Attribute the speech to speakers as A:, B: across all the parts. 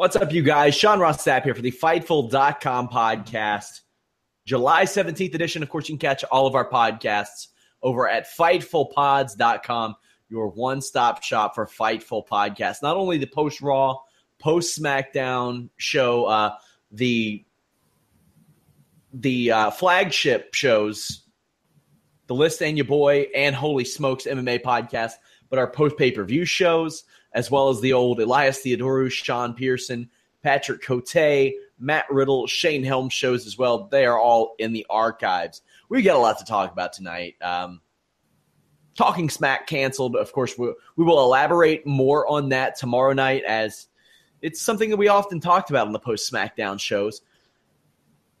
A: What's up, you guys? Sean Ross Sapp here for the Fightful.com podcast. July 17th edition. Of course, you can catch all of our podcasts over at FightfulPods.com, your one stop shop for Fightful podcasts. Not only the post Raw, post SmackDown show, uh, the the uh, flagship shows, the list and your boy and Holy Smokes MMA podcast, but our post pay per view shows, as well as the old Elias Theodorou, Sean Pearson, Patrick Cote, Matt Riddle, Shane Helm shows as well. They are all in the archives. We got a lot to talk about tonight. Um, Talking Smack canceled. Of course, we, we will elaborate more on that tomorrow night as it's something that we often talked about on the post SmackDown shows.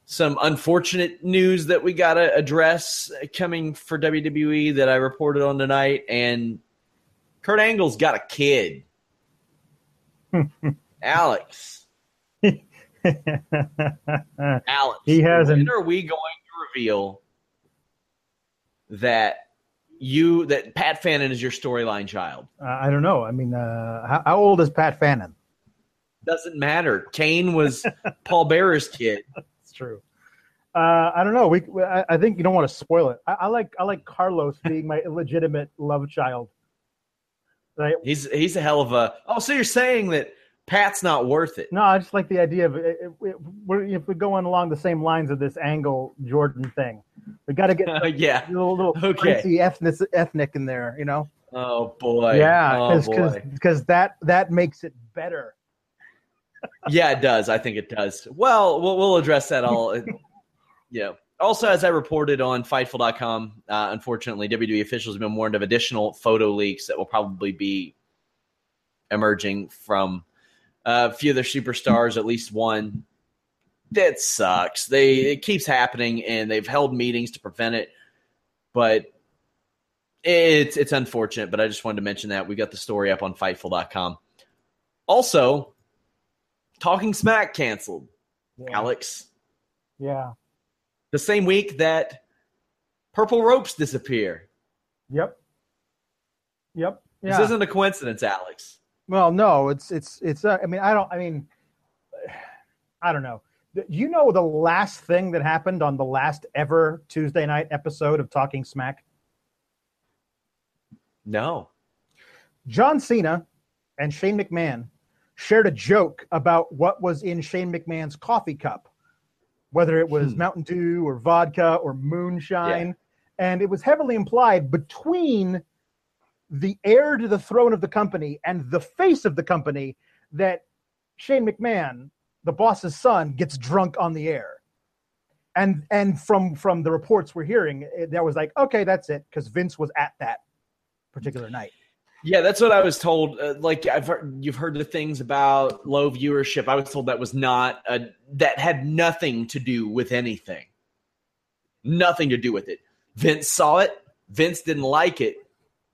A: Some unfortunate news that we got to address coming for WWE that I reported on tonight, and Kurt Angle's got a kid. Alex. Alex.
B: He has
A: When
B: an-
A: are we going to reveal that you that Pat Fannin is your storyline child?
B: Uh, I don't know. I mean, uh, how, how old is Pat Fannin?
A: Doesn't matter. Kane was Paul Bearer's kid.
B: It's true. Uh, I don't know. We, I, I think you don't want to spoil it. I, I like, I like Carlos being my illegitimate love child. Right?
A: He's he's a hell of a. Oh, so you're saying that Pat's not worth it?
B: No, I just like the idea of it, it, it, we're, if we're going along the same lines of this Angle Jordan thing, we got to get a
A: yeah.
B: little, little
A: Okay.
B: ethnic, ethnic in there, you know?
A: Oh boy.
B: yeah,
A: Oh
B: because because that that makes it better.
A: yeah, it does. I think it does. Well, we'll, we'll address that all. yeah. Also, as I reported on Fightful.com, uh, unfortunately, WWE officials have been warned of additional photo leaks that will probably be emerging from uh, a few of their superstars, at least one. That sucks. They it keeps happening, and they've held meetings to prevent it, but it's it's unfortunate. But I just wanted to mention that we got the story up on Fightful.com. Also, Talking Smack canceled.
B: Yeah.
A: Alex,
B: Yeah.
A: The same week that Purple Ropes disappear.
B: Yep. Yep. Yeah.
A: This isn't a coincidence, Alex.
B: Well, no, it's it's it's. Uh, I mean, I don't. I mean, I don't know. You know the last thing that happened on the last ever Tuesday night episode of Talking Smack?
A: No.
B: John Cena and Shane McMahon shared a joke about what was in Shane McMahon's coffee cup, whether it was
A: Hmm.
B: Mountain Dew or vodka or moonshine. And it was heavily implied between the heir to the throne of the company and the face of the company that Shane McMahon, the boss's son, gets drunk on the air. And and from from the reports we're hearing, it, that was like, okay, that's it, because Vince was at that particular night.
A: Yeah, that's what I was told. Uh, like I've heard, you've heard the things about low viewership. I was told that was not a, that had nothing to do with anything. Nothing to do with it. Vince saw it. Vince didn't like it.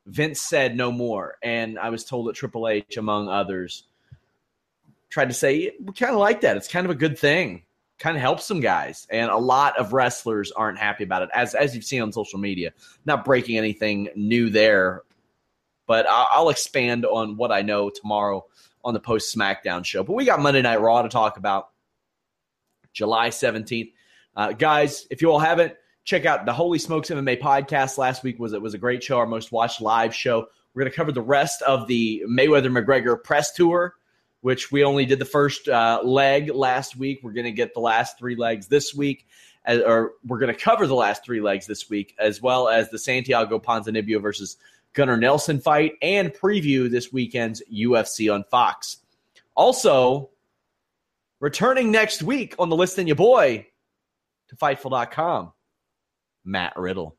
A: Vince said no more, and I was told that Triple H, among others, tried to say we kind of like that. It's kind of a good thing. Kind of helps some guys, and a lot of wrestlers aren't happy about it, as as you've seen on social media. Not breaking anything new there, but I'll, expand on what I know tomorrow on the post SmackDown show. But we got Monday Night Raw to talk about, July seventeenth, uh, guys. If you all haven't, check out the Holy Smokes MMA podcast. Last week was it was a great show, our most watched live show. We're going to cover the rest of the Mayweather McGregor press tour which we only did the first uh, leg last week. We're going to get the last three legs this week, uh, or we're going to cover the last three legs this week, as well as the Santiago Ponzinibbio versus Gunnar Nelson fight, and preview this weekend's UFC on Fox. Also, returning next week on the list and your boy to Fightful.com, Matt Riddle.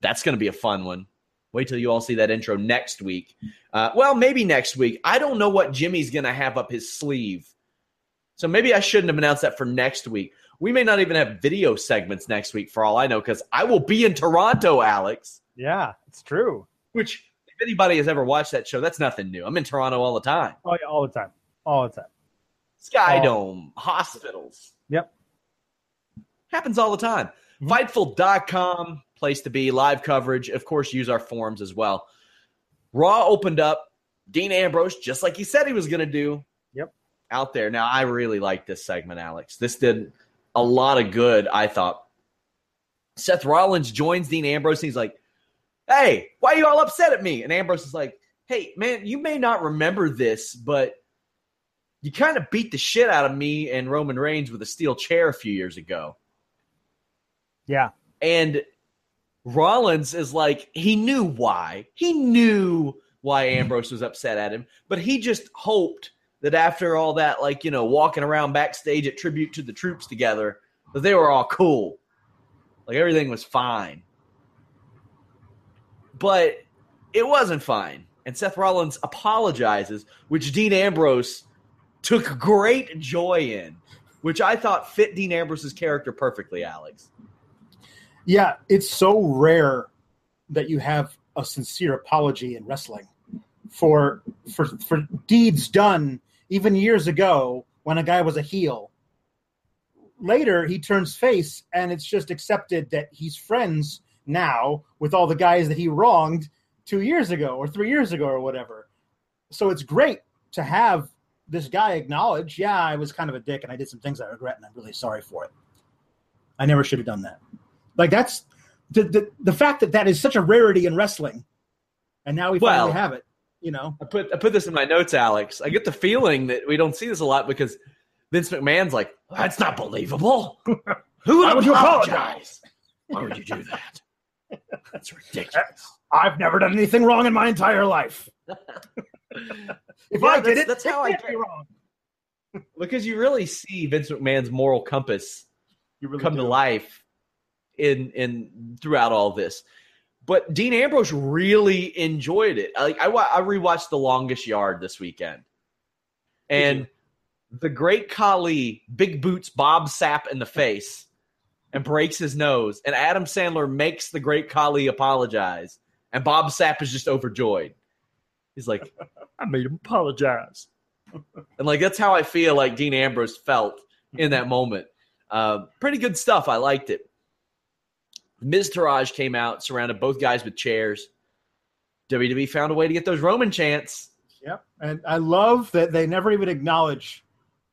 A: That's going to be a fun one. Wait till you all see that intro next week. Uh, well, maybe next week. I don't know what Jimmy's going to have up his sleeve. So maybe I shouldn't have announced that for next week. We may not even have video segments next week for all I know because I will be in Toronto, Alex.
C: Yeah, it's true.
A: Which, if anybody has ever watched that show, that's nothing new. I'm in Toronto all the time.
C: Oh, yeah, all the time. All the time.
A: Sky all Dome, hospitals.
C: Yep.
A: Happens all the time. Mm-hmm. Fightful.com place to be. Live coverage. Of course, use our forums as well. Raw opened up. Dean Ambrose, just like he said he was going to do.
C: Yep.
A: Out there. Now, I really like this segment, Alex. This did a lot of good, I thought. Seth Rollins joins Dean Ambrose and he's like, Hey, why are you all upset at me? And Ambrose is like, Hey, man, you may not remember this, but you kind of beat the shit out of me and Roman Reigns with a steel chair a few years ago.
C: Yeah.
A: And Rollins is like, he knew why. He knew why mm-hmm. Ambrose was upset at him, but he just hoped that after all that, like, you know, walking around backstage at tribute to the troops together, that they were all cool. Like everything was fine. But it wasn't fine. And Seth Rollins apologizes, which Dean Ambrose took great joy in, which I thought fit Dean Ambrose's character perfectly, Alex.
B: Yeah, it's so rare that you have a sincere apology in wrestling for for for deeds done even years ago when a guy was a heel. Later, he turns face, and it's just accepted that he's friends now with all the guys that he wronged two years ago or three years ago or whatever. So it's great to have this guy acknowledge, yeah, I was kind of a dick and I did some things I regret and I'm really sorry for it. I never should have done that. Like that's the, the the fact that that is such a rarity in wrestling, and now we well, finally have it. You know,
A: I put I put this in my notes, Alex. I get the feeling that we don't see this a lot because Vince McMahon's like, that's not believable. Who would, would apologize? Why would you do that? That's ridiculous.
B: I've never done anything wrong in my entire life.
A: if yeah, I did it, that's how I get wrong. because you really see Vince McMahon's moral compass really come do. to life in in throughout all this. But Dean Ambrose really enjoyed it. Like I, I rewatched The Longest Yard this weekend, and the great Khali big boots Bob Sapp in the face and breaks his nose, and Adam Sandler makes the great Khali apologize, and Bob Sapp is just overjoyed. He's like, "I made him apologize," and like that's how I feel like Dean Ambrose felt in that moment. Uh, pretty good stuff. I liked it. Miztourage came out, surrounded both guys with chairs. WWE found a way to get those Roman chants.
B: Yep, and I love that they never even acknowledge.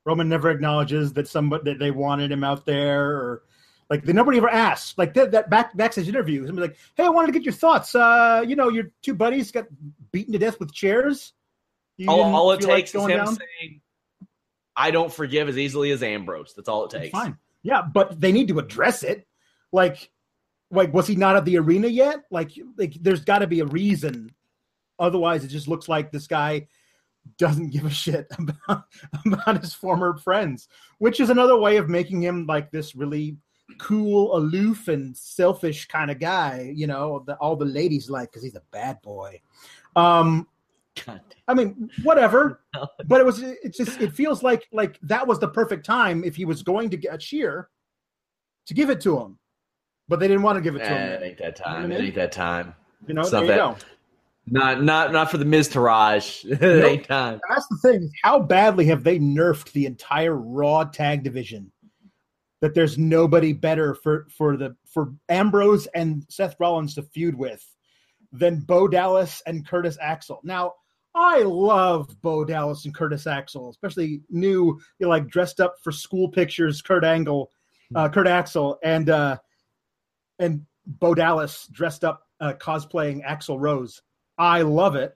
B: Roman never acknowledges that somebody that they wanted him out there, or like they nobody ever asks. Like that, that back backstage interview, somebody like, "Hey, I wanted to get your thoughts. Uh, you know, your two buddies got beaten to death with chairs.
A: all, all it takes like is him down? saying, "I don't forgive as easily as Ambrose." That's all it takes.
B: fine. Yeah, but they need to address it. Like like was he not at the arena yet? Like like there's got to be a reason. Otherwise, it just looks like this guy doesn't give a shit about, about his former friends, which is another way of making him like this really cool, aloof, and selfish kind of guy. You know, that all the ladies like because he's a bad boy. Um, I mean, whatever. but it was. It just. It feels like like that was the perfect time if he was going to get a cheer to give it to him but they didn't want to give it to him.
A: It ain't that time. You know it ain't that time.
B: You know, there you go.
A: Not not not for the Miztourage. it ain't time.
B: That's the thing. How badly have they nerfed the entire Raw tag division? That there's nobody better for for the for Ambrose and Seth Rollins to feud with than Bo Dallas and Curtis Axel. Now, I love Bo Dallas and Curtis Axel, especially new, you know, like dressed up for school pictures, Kurt Angle, uh, Kurt Axel, and uh, and Bo Dallas dressed up uh, cosplaying Axl Rose. I love it,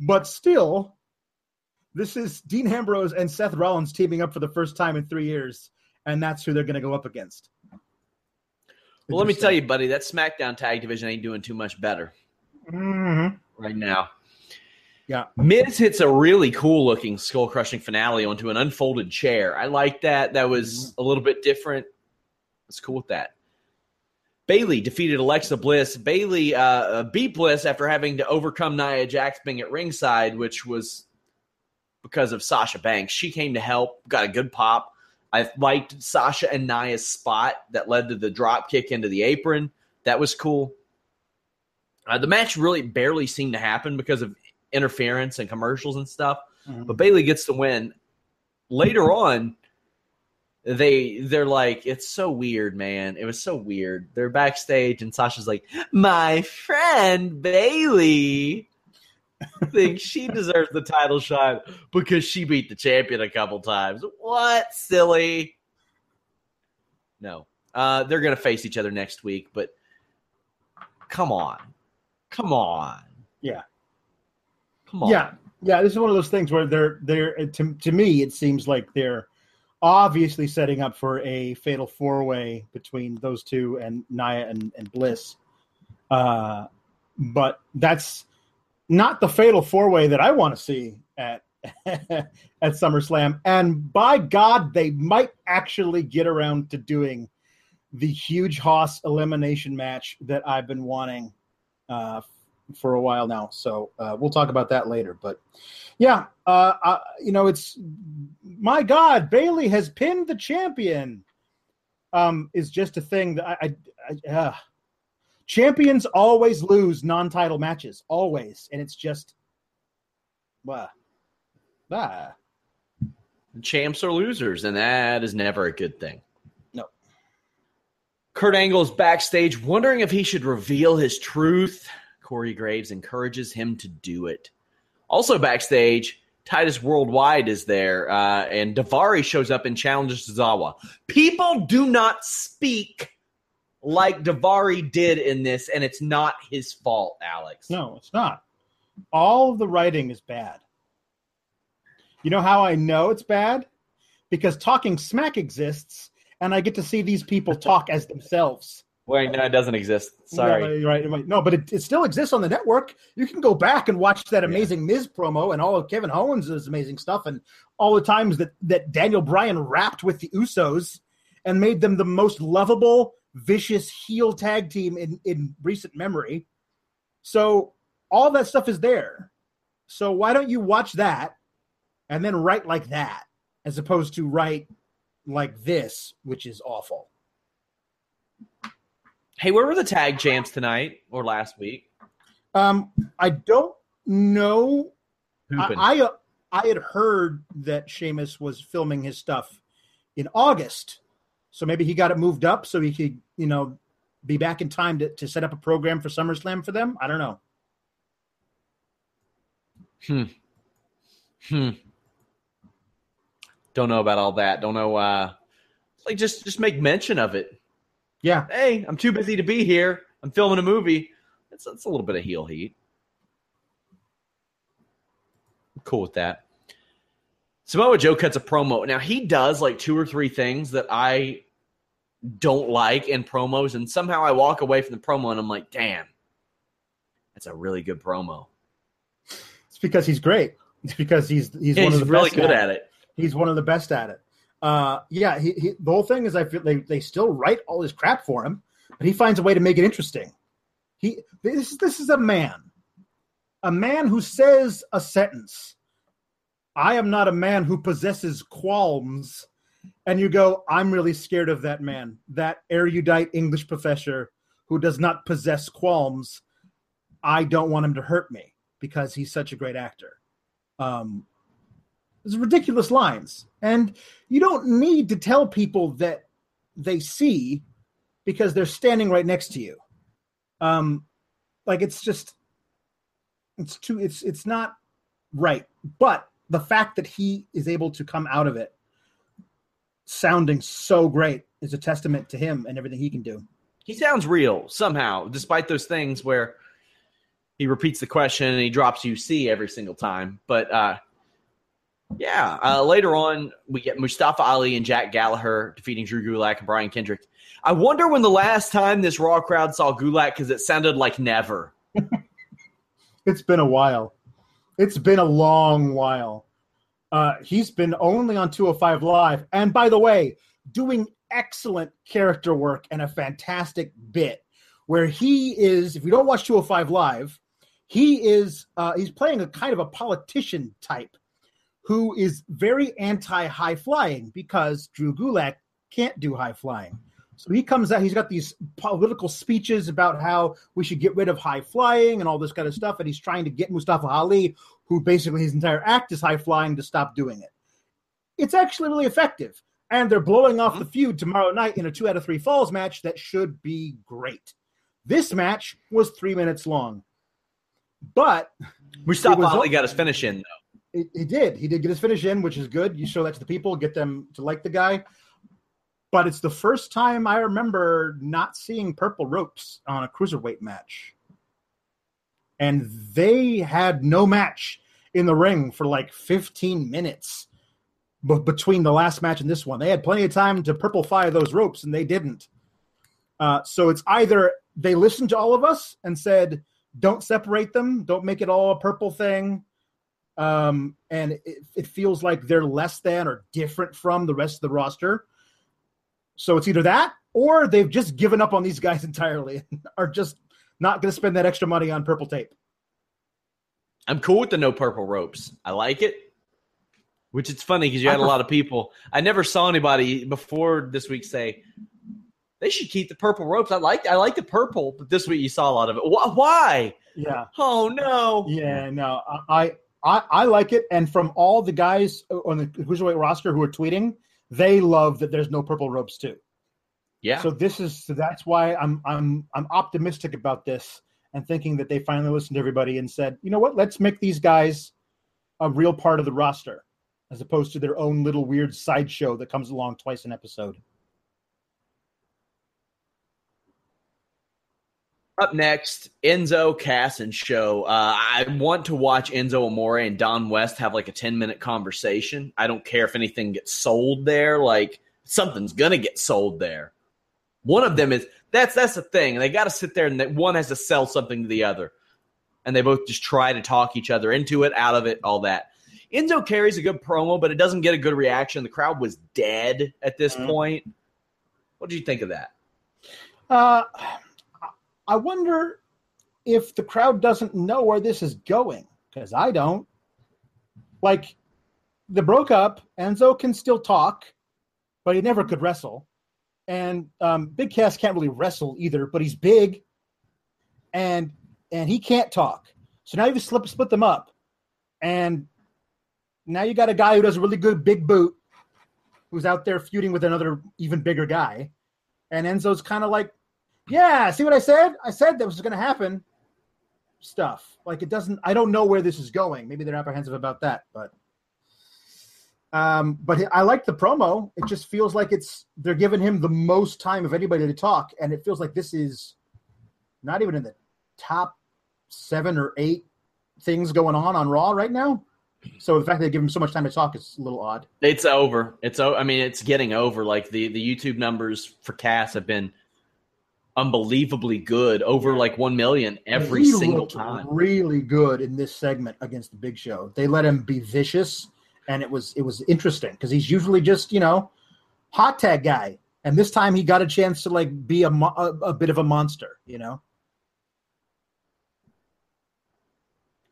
B: but still, this is Dean Ambrose and Seth Rollins teaming up for the first time in three years, and that's who they're going to go up against.
A: Well, let me tell you, buddy, that SmackDown tag division ain't doing too much better
B: Mm-hmm.
A: right now.
B: Yeah.
A: Miz hits a really cool looking skull crushing finale onto an unfolded chair. I like that. That was a little bit different. It's cool with that. Bayley defeated Alexa Bliss. Bayley uh, uh, beat Bliss after having to overcome Nia Jax being at ringside, which was because of Sasha Banks. She came to help, got a good pop. I liked Sasha and Nia's spot that led to the drop kick into the apron. That was cool. Uh, the match really barely seemed to happen because of interference and commercials and stuff.
B: Mhm.
A: But Bayley gets the win. Later on, they they're like, it's so weird, man. It was so weird. They're backstage and Sasha's like, my friend Bayley thinks she deserves the title shot because she beat the champion a couple times. What silly? No. Uh, they're gonna face each other next week, but come on. Come on.
B: Yeah.
A: Come on.
B: Yeah, yeah. This is one of those things where they're they're to to me it seems like they're obviously setting up for a fatal four way between those two and Nia and, and Bliss. Uh, but that's not the fatal four way that I want to see at at SummerSlam. And by God, they might actually get around to doing the huge Haas elimination match that I've been wanting uh, for a while now. So uh, we'll talk about that later. But yeah, uh, uh, you know, it's my God, Bayley has pinned the champion. Um, is just a thing that I, I, I champions always lose non-title matches, always, and it's just, bah, bah.
A: Champs are losers, and that is never a good thing.
B: No.
A: Kurt Angle's backstage wondering if he should reveal his truth. Corey Graves encourages him to do it. Also backstage, Titus Worldwide is there, uh, and Daivari shows up and challenges Zawa. People do not speak like Daivari did in this, and it's not his fault, Alex.
B: No, it's not. All of the writing is bad. You know how I know it's bad? Because Talking Smack exists, and I get to see these people talk as themselves.
A: Wait, no, it doesn't exist. Sorry.
B: Yeah, right, right. No, but it, it still exists on the network. You can go back and watch that amazing Miz promo and all of Kevin Owens' amazing stuff, and all the times that that Daniel Bryan rapped with the Usos and made them the most lovable, vicious heel tag team in in recent memory. So all that stuff is there. So why don't you watch that and then write like that as opposed to write like this, which is awful.
A: Hey, where were the tag champs tonight or last week?
B: Um, I don't know. I, I I had heard that Sheamus was filming his stuff in August, so maybe he got it moved up so he could, you know, be back in time to, to set up a program for SummerSlam for them. I don't know.
A: Hmm. Hmm. Don't know about all that. Don't know. Uh, like just just make mention of it.
B: Yeah,
A: Hey, I'm too busy to be here. I'm filming a movie. That's that's a little bit of heel heat. I'm cool with that. Samoa Joe cuts a promo. Now he does like two or three things that I don't like in promos, and somehow I walk away from the promo and I'm like, damn, that's a really good promo.
B: it's because he's great. It's because he's he's
A: Yeah,
B: one
A: he's
B: of the
A: really
B: best
A: good
B: it.
A: at it.
B: He's one of the best at it. Uh, yeah, he, he, the whole thing is I feel they, they still write all his crap for him, but he finds a way to make it interesting. He this this is a man, a man who says a sentence. I am not a man who possesses qualms, and you go, I'm really scared of that man, that erudite English professor who does not possess qualms. I don't want him to hurt me. because he's such a great actor. Um, it's ridiculous lines, and you don't need to tell people that they see because they're standing right next to you. Um, like it's just it's too it's it's not right. But the fact that he is able to come out of it sounding so great is a testament to him and everything he can do.
A: He sounds real somehow, despite those things where he repeats the question and he drops UC every single time. But uh, yeah, uh, later on we get Mustafa Ali and Jack Gallagher defeating Drew Gulak and Brian Kendrick. I wonder when the last time this Raw crowd saw Gulak because it sounded like never.
B: it's been a while. It's been a long while. Uh, he's been only on 205 Live. And by the way, doing excellent character work and a fantastic bit where he is, if you don't watch 205 Live, he is uh, he's playing a kind of a politician type who is very anti high flying because Drew Gulak can't do high flying. So he comes out, he's got these political speeches about how we should get rid of high flying and all this kind of stuff. And he's trying to get Mustafa Ali, who basically his entire act is high flying, to stop doing it. It's actually really effective. And they're blowing off mm-hmm. the feud tomorrow night in a two out of three falls match that should be great. This match was three minutes long. But
A: Mustafa Ali got his finish in, though.
B: He did. He did get his finish in, which is good. You show that to the people, get them to like the guy but it's the first time I remember not seeing purple ropes on a cruiserweight match. And they had no match in the ring for like 15 minutes b- between the last match and this one. They had plenty of time to purple fire those ropes, and they didn't. Uh, so it's either they listened to all of us and said, don't separate them, don't make it all a purple thing. Um, and it, it feels like they're less than or different from the rest of the roster so it's either that or they've just given up on these guys entirely and are just not going to spend that extra money on purple tape.
A: I'm cool with the no purple ropes. I like it. Which it's funny because you had a lot of people. I never saw anybody before this week say they should keep the purple ropes. I like I like the purple, but this week you saw a lot of it. Why?
B: Yeah.
A: Oh no.
B: Yeah. No. I I I like it. And from all the guys on the cruiserweight roster who are tweeting, they love that there's no purple robes too.
A: Yeah.
B: So this is so that's why I'm I'm I'm optimistic about this and thinking that they finally listened to everybody and said, you know what, let's make these guys a real part of the roster as opposed to their own little weird sideshow that comes along twice an episode.
A: Up next, Enzo Cass and show. Uh, I want to watch Enzo Amore and Don West have like a 10 minute conversation. I don't care if anything gets sold there. Like something's going to get sold there. One of them is that's that's the thing. They got to sit there and they, one has to sell something to the other. And they both just try to talk each other into it, out of it, all that. Enzo carries a good promo, but it doesn't get a good reaction. The crowd was dead at this mm-hmm. point. What do you think of that?
B: Uh I wonder if the crowd doesn't know where this is going because I don't. Like, they broke up. Enzo can still talk, but he never could wrestle. And um, Big Cass can't really wrestle either, but he's big, and and he can't talk. So now you slip split them up, and now you got a guy who does a really good big boot, who's out there feuding with another even bigger guy, and Enzo's kind of like yeah, see what I said? I said that was going to happen. Stuff like it doesn't. I don't know where this is going. Maybe they're apprehensive about that, but um, but I like the promo. It just feels like it's they're giving him the most time of anybody to talk, and it feels like this is not even in the top seven or eight things going on on Raw right now. So the fact that they give him so much time to talk is a little odd.
A: It's over. It's I mean, it's getting over. Like the the YouTube numbers for Cass have been unbelievably good, over like one million every he single time.
B: Really good in this segment against the Big Show. They let him be vicious, and it was it was interesting because he's usually just you know hot tag guy, and this time he got a chance to like be a, a, a bit of a monster, you know.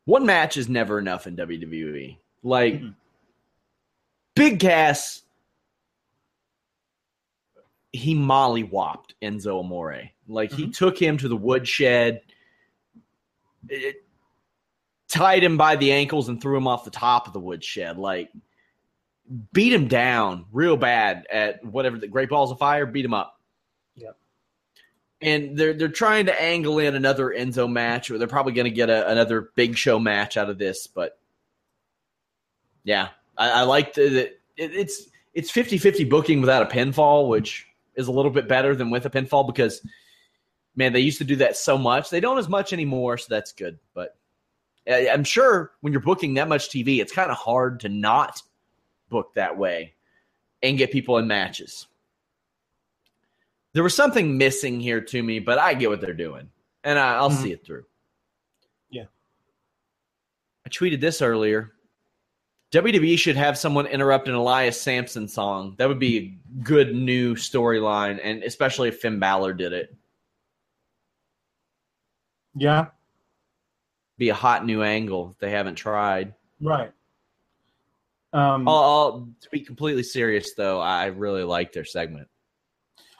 A: One match is never enough in WWE. Like mm-hmm. Big Cass he mollywopped Enzo Amore. Like mm-hmm. he took him to the woodshed. It, tied him by the ankles and threw him off the top of the woodshed. Like beat him down real bad at whatever the Great Balls of Fire. Beat him up.
B: Yep.
A: And they're they're trying to angle in another Enzo match, or they're probably going to get a, another Big Show match out of this. But yeah, I, I like that it, it's it's 50-50 booking without a pinfall, which is a little bit better than with a pinfall because man, they used to do that so much. They don't as much anymore, so that's good. But I'm sure when you're booking that much TV, it's kind of hard to not book that way and get people in matches. There was something missing here to me, but I get what they're doing, and I, will mm-hmm. see it through.
B: Yeah,
A: I tweeted this earlier. WWE should have someone interrupt an Elias Samson song. That would be a good new storyline, and especially if Finn Balor did it.
B: Yeah.
A: Be a hot new angle they haven't tried.
B: Right.
A: Um, I'll, I'll, to be completely serious though, I really like their segment.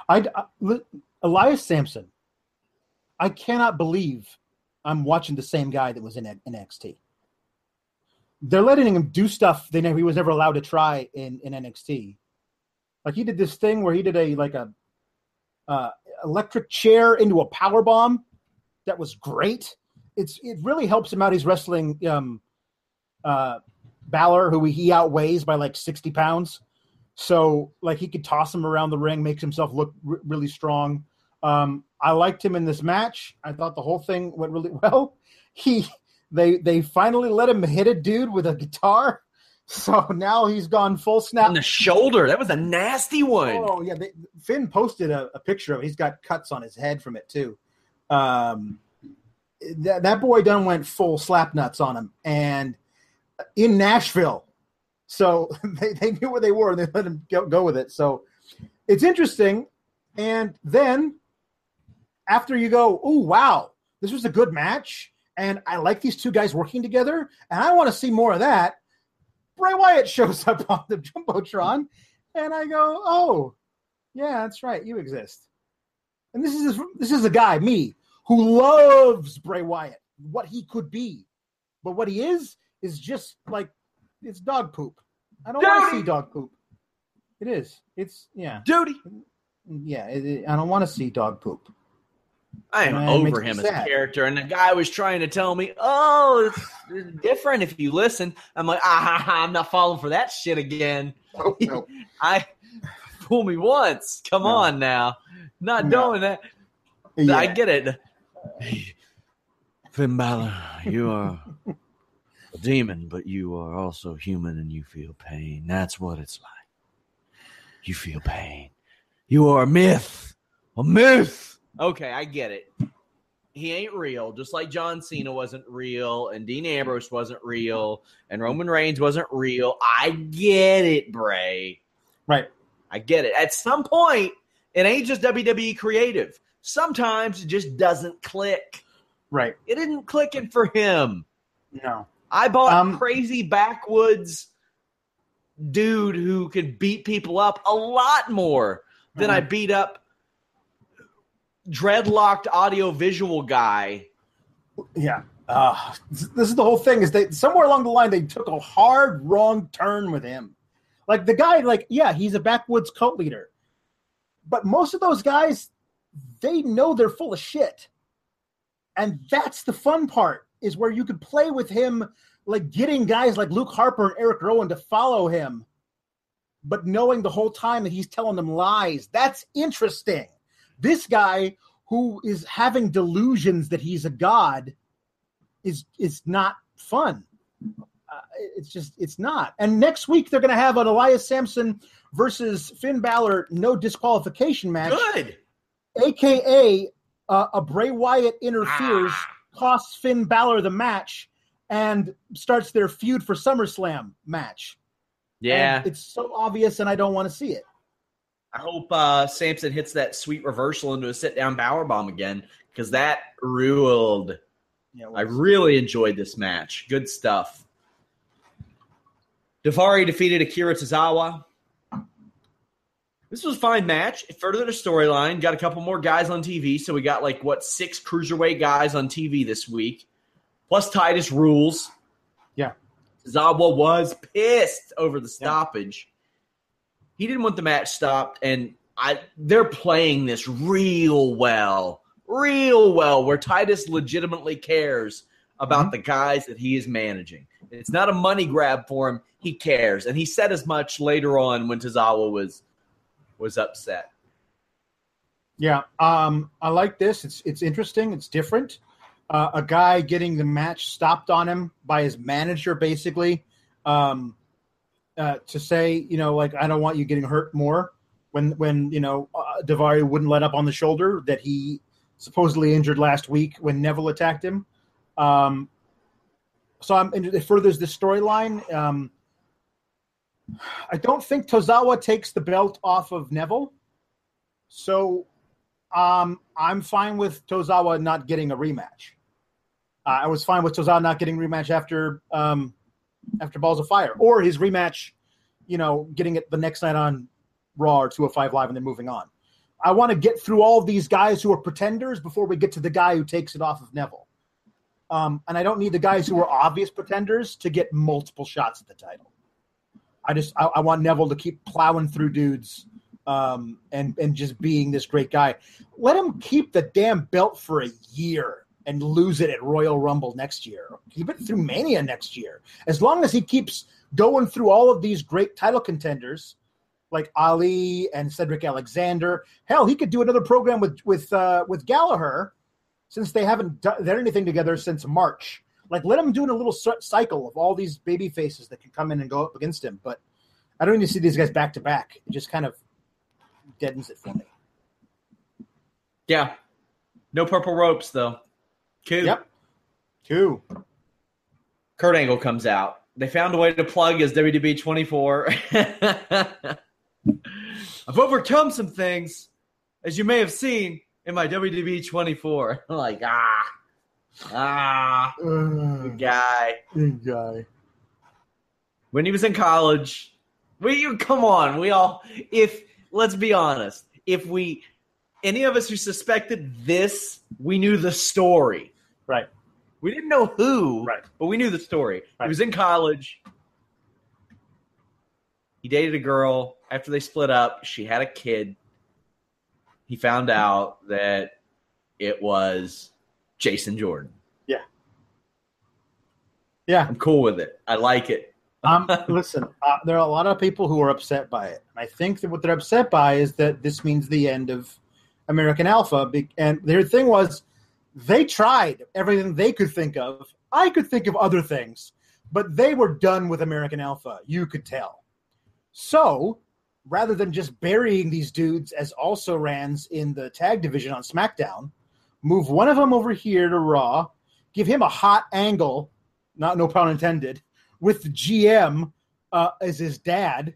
B: I, I Elias Samson. I cannot believe I'm watching the same guy that was in NXT. They're letting him do stuff they never he was never allowed to try in in NXT. Like he did this thing where he did a like a uh, electric chair into a power bomb that was great. It's it really helps him out. He's wrestling um, uh, Balor, who he outweighs by like sixty pounds, so like he could toss him around the ring, makes himself look r- really strong. Um, I liked him in this match. I thought the whole thing went really well. He they they finally let him hit a dude with a guitar. So now he's gone full snap.
A: On the shoulder. That was a nasty one.
B: Oh, yeah. They, Finn posted a, a, picture of it. He's got cuts on his head from it, too um, that, that boy done went full slap nuts on him and in Nashville. So they, they knew where they were and they let him go, go with it. So it's interesting. And then after you go, oh, wow, this was a good match. And I like these two guys working together. And I want to see more of that. Bray Wyatt shows up on the Jumbotron. And I go, oh, yeah, that's right. You exist. And this is this is a guy, me, who loves Bray Wyatt, what he could be, but what he is is just like it's dog poop. I don't want to see dog poop. It is. It's yeah.
A: Duty.
B: Yeah, it, it, I don't want to see dog poop.
A: I am over him as a character, and the guy was trying to tell me, "Oh, it's, it's different if you listen." I'm like, "Ah, ha, ha, I'm not falling for that shit again."
B: Oh, no.
A: I fool me once. Come no. on now. Not no. doing that. Yeah. I get it. Finn Balor, you are a demon, but you are also human and you feel pain. That's what it's like. You feel pain. You are a myth. A myth. Okay, I get it. He ain't real, just like John Cena wasn't real, and Dean Ambrose wasn't real, and Roman Reigns wasn't real. I get it, Bray.
B: Right.
A: I get it. At some point, it ain't just WWE creative. Sometimes it just doesn't click.
B: Right.
A: It didn't clicking for him.
B: No.
A: I bought um, crazy backwoods dude who could beat people up a lot more than I uh-huh. beat up dreadlocked audio visual guy.
B: Yeah. Uh, this is the whole thing is they somewhere along the line they took a hard wrong turn with him. Like the guy, like, yeah, he's a backwoods cult leader. But most of those guys, they know they're full of shit. And that's the fun part is where you could play with him, like getting guys like Luke Harper and Eric Rowan to follow him, but knowing the whole time that he's telling them lies. That's interesting. This guy who is having delusions that he's a god is is not fun. Uh, it's just it's not. And next week they're going to have an Elias Samson versus Finn Balor no disqualification match.
A: Good.
B: AKA uh, a Bray Wyatt interferes, ah. costs Finn Balor the match, and starts their feud for SummerSlam match.
A: Yeah,
B: and it's so obvious, and I don't want to see it.
A: I hope uh, Samson hits that sweet reversal into a sit down power bomb again because that ruled. Yeah, I really enjoyed this match. Good stuff. Daivari defeated Akira Tozawa. This was a fine match. It furthered the storyline. Got a couple more guys on TV. So we got like, what, six cruiserweight guys on TV this week. Plus Titus rules.
B: Yeah.
A: Zawa was pissed over the stoppage. He didn't want the match stopped, and I they're playing this real well, real well, where Titus legitimately cares about
B: Mhm.
A: the guys that he is managing. It's not a money grab for him. He cares, and he said as much later on when Tozawa was was upset.
B: Yeah, um, I like this. It's it's interesting. It's different. Uh, a guy getting the match stopped on him by his manager, basically, um, uh, to say, you know, like I don't want you getting hurt more. When when you know uh, Daivari wouldn't let up on the shoulder that he supposedly injured last week when Neville attacked him. Um, so I'm and it furthers the storyline. Um, I don't think Tozawa takes the belt off of Neville. So um, I'm fine with Tozawa not getting a rematch. Uh, I was fine with Tozawa not getting rematch after um, after Balls of Fire or his rematch, you know, getting it the next night on Raw or 205 Live and then moving on. I want to get through all these guys who are pretenders before we get to the guy who takes it off of Neville. Um, and I don't need the guys who are obvious pretenders to get multiple shots at the title. I just I, I want Neville to keep plowing through dudes um, and and just being this great guy. Let him keep the damn belt for a year and lose it at Royal Rumble next year. Keep it through Mania next year. As long as he keeps going through all of these great title contenders like Ali and Cedric Alexander. Hell, he could do another program with with uh, with Gallagher since they haven't done anything together since March. Like, let him do a little cycle of all these baby faces that can come in and go up against him. But I don't need to see these guys back to back. It just kind of deadens it for me.
A: Yeah. No purple ropes though. Cool.
B: Yep. Two.
A: Kurt Angle comes out. They found a way to plug his WWE 24. I've overcome some things, as you may have seen in my WWE 24. Like, ah, ah, good guy.
B: Good guy.
A: When he was in college, we you come on, we all if let's be honest, if we any of us who suspected this, we knew the story.
B: Right.
A: We didn't know who,
B: Right.
A: but we knew the story.
B: Right.
A: He was in college. He dated a girl. After they split up, she had a kid. He found out that it was Jason Jordan. Yeah.
B: Yeah.
A: I'm cool with it. I like it.
B: Um, listen, uh, there are a lot of people who are upset by it. And I think that what they're upset by is that this means the end of American Alpha. Be- And their thing was they tried everything they could think of. I could think of other things, but they were done with American Alpha. You could tell. So rather than just burying these dudes as also rans in the tag division on SmackDown, move one of them over here to Raw, give him a hot angle, not no pun intended, with the GM uh, as his dad.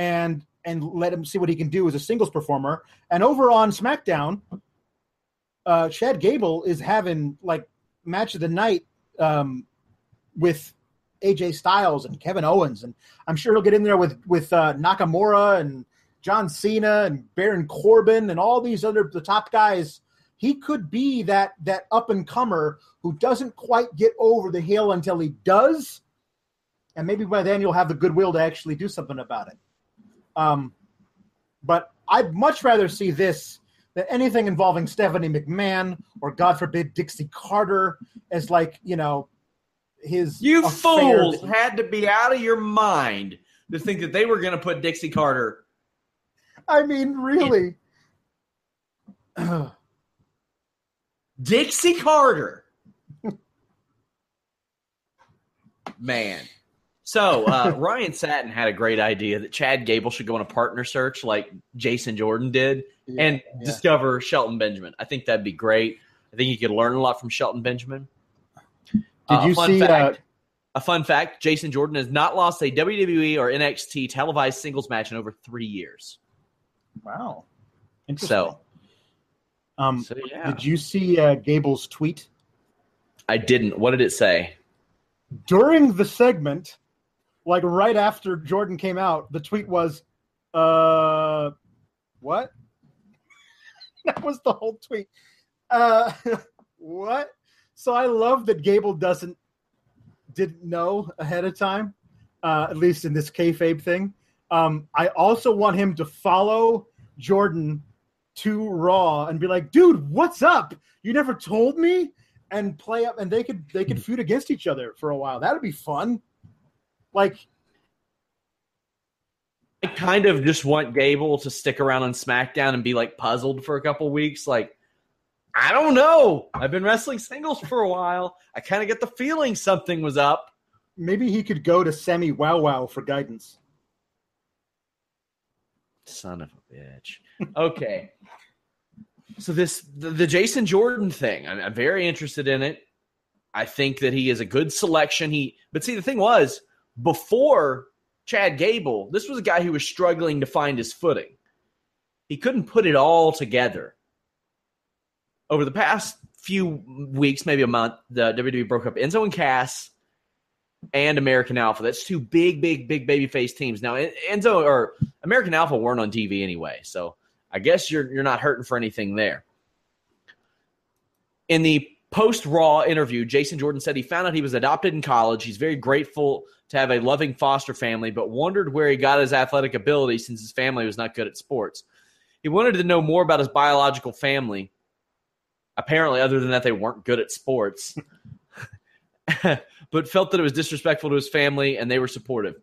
B: And and let him see what he can do as a singles performer. And over on SmackDown, uh, Chad Gable is having like match of the night um, with AJ Styles and Kevin Owens, and I'm sure he'll get in there with with uh, Nakamura and John Cena and Baron Corbin and all these other the top guys. He could be that that up and comer who doesn't quite get over the hill until he does, and maybe by then you'll have the goodwill to actually do something about it. Um, but I'd much rather see this than anything involving Stephanie McMahon or, God forbid, Dixie Carter as like you know his.
A: You fools had to be out of your mind to think that they were going to put Dixie Carter.
B: I mean, really.
A: Dixie Carter. Man. So uh, Ryan Satin had a great idea that Chad Gable should go on a partner search like Jason Jordan did and
B: yeah.
A: discover Shelton Benjamin. I think that'd be great. I think you could learn a lot from Shelton Benjamin.
B: Did you
A: fun
B: see? Uh,
A: a fun fact: Jason Jordan has not lost a WWE or NXT televised singles match in over three years.
B: wow. Interesting.
A: So,
B: um,
A: so yeah,
B: did you see uh, Gable's tweet
A: I didn't. What did it say?
B: during the segment? Like right after Jordan came out, the tweet was, "Uh, what?" that was the whole tweet. Uh, what? So I love that Gable doesn't didn't know ahead of time, uh, at least in this kayfabe thing. Um, I also want him to follow Jordan to Raw and be like, "Dude, what's up? You never told me." And play up, and they could they could feud against each other for a while. That'd be fun. Like,
A: I kind of just want Gable to stick around on SmackDown and be like puzzled for a couple weeks. Like, I don't know. I've been wrestling singles for a while. I kind of get the feeling something was up.
B: maybe he could go to Semi Wow Wow for guidance.
A: Son of a bitch. Okay. so this the, the Jason Jordan thing, I'm, I'm very interested in it. I think that he is a good selection. He but see the thing was before Chad Gable, this was a guy who was struggling to find his footing. He couldn't put it all together. Over the past few weeks, maybe a month, the WWE broke up Enzo and Cass and American Alpha. That's two big, big, big babyface teams. Now En- Enzo or American Alpha weren't on TV anyway, so I guess you're you're not hurting for anything there. In the post Raw interview, Jason Jordan said he found out he was adopted in college. He's very grateful to have a loving foster family, but wondered where he got his athletic ability since his family was not good at sports. He wanted to know more about his biological family. Apparently, other than that, they weren't good at sports, but felt that it was disrespectful to his family and they were supportive.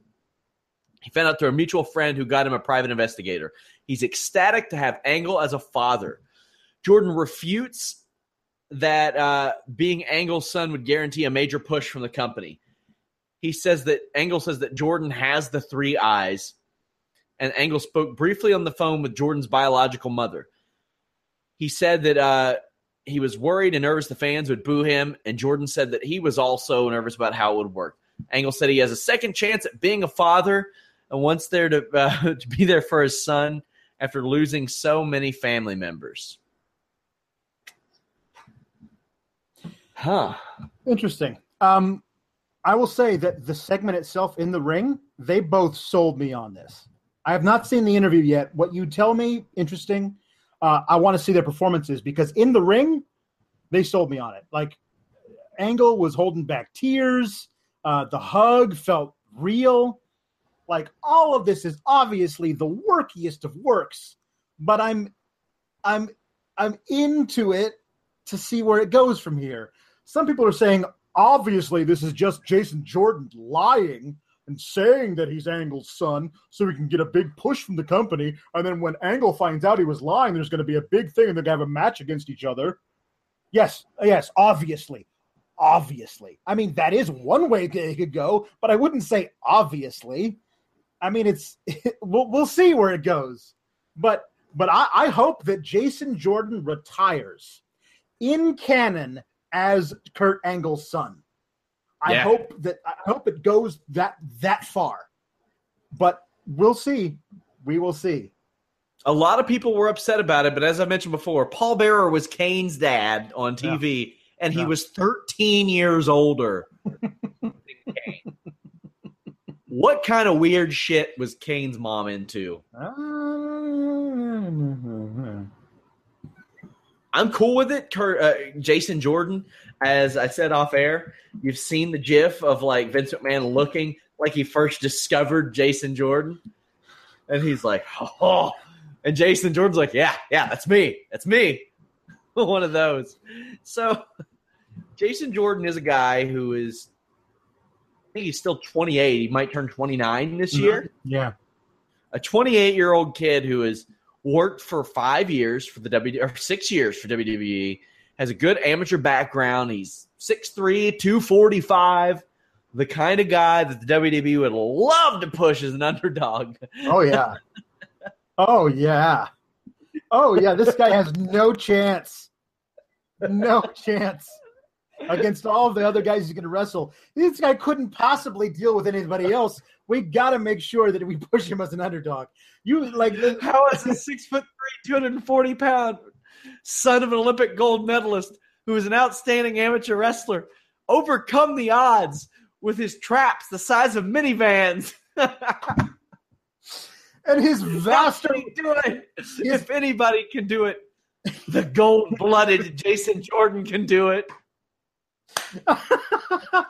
A: He found out through a mutual friend who got him a private investigator. He's ecstatic to have Angle as a father. Jordan refutes that uh, being Angle's son would guarantee a major push from the company. He says that Angle says that Jordan has the three eyes, and Angle spoke briefly on the phone with Jordan's biological mother. He said that uh, he was worried and nervous the fans would boo him, and Jordan said that he was also nervous about how it would work. Angle said he has a second chance at being a father and wants there to, uh, to be there for his son after losing so many family members. Huh.
B: Interesting. Um, I will say that the segment itself in the ring, they both sold me on this. I have not seen the interview yet. What you tell me, interesting. Uh, I want to see their performances because in the ring, they sold me on it. Like Angle was holding back tears. Uh, the hug felt real. Like all of this is obviously the workiest of works, but I'm, I'm, I'm into it to see where it goes from here. Some people are saying obviously this is just Jason Jordan lying and saying that he's Angle's son so he can get a big push from the company. And then when Angle finds out he was lying, there's going to be a big thing and they're going to have a match against each other. Yes, yes, obviously. Obviously. I mean, that is one way it could go, but I wouldn't say obviously. I mean, it's we'll, we'll see where it goes. But but I, I hope that Jason Jordan retires in canon as Kurt Angle's son. I
A: Yeah.
B: hope that I hope it goes that that far. But we'll see. We will see.
A: A lot of people were upset about it, but as I mentioned before, Paul Bearer was Kane's dad on TV, and he
B: Yeah.
A: was 13 years older than Kane. What kind of weird shit was Kane's mom into? I'm cool with it. Kurt, uh, Jason Jordan, as I said off air, you've seen the GIF of like Vince McMahon looking like he first discovered Jason Jordan, and he's like, "Oh," and Jason Jordan's like, "Yeah, yeah, that's me. That's me." One of those. So, Jason Jordan is a guy who is, I think he's still 28. He might turn 29 this year
B: Yeah.
A: a 28 year old kid who has worked for five years for the W or six years for WWE, has a good amateur background. He's 6'3, 245, the kind of guy that the WWE would love to push as an underdog.
B: Oh yeah. oh yeah. Oh yeah. This guy has no chance. No chance. against all of the other guys he's going to wrestle. This guy couldn't possibly deal with anybody else. We got to make sure that we push him as an underdog. You like
A: how is a six foot three, two hundred and forty pound son of an Olympic gold medalist who is an outstanding amateur wrestler overcome the odds with his traps the size of minivans?
B: and his vast
A: do it. if anybody can do it, the gold blooded Jason Jordan can do it.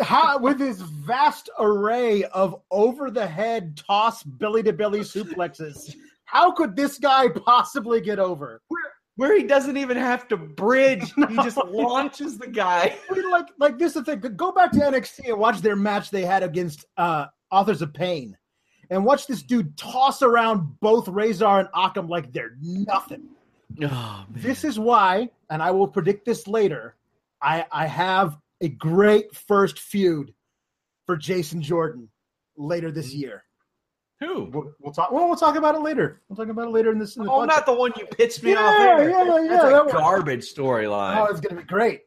B: How, with his vast array of over the head toss belly to belly suplexes, how could this guy possibly get over?
A: Where, where he doesn't even have to bridge, no. he just launches the guy.
B: I mean, like, like this is the thing. Go back to NXT and watch their match they had against uh, Authors of Pain, and watch this dude toss around both Rezar and Akam like they're nothing. Oh, this is why, and I will predict this later. I, I have a great first feud for Jason Jordan later this hmm. year.
A: Who?
B: We'll, we'll, talk. Well, we'll talk about it later. We'll talk about it later in this. In
A: oh, not the one you pitched me
B: yeah,
A: off.
B: Yeah, yeah, yeah.
A: That's a garbage storyline.
B: Oh, it's gonna be great.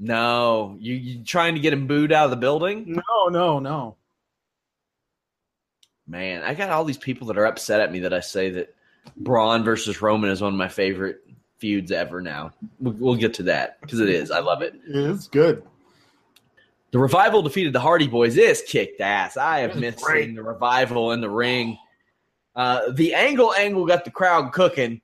A: No, you you trying to get him booed out of the building?
B: No, no, no.
A: Man, I got all these people that are upset at me that I say that Braun versus Roman is one of my favorite feuds ever. Now we'll, we'll get to that because it is. I love it.
B: It's good.
A: The revival defeated the Hardy Boys. This kicked ass. I have missed great. seeing the revival in the ring. Uh, the angle angle got the crowd cooking.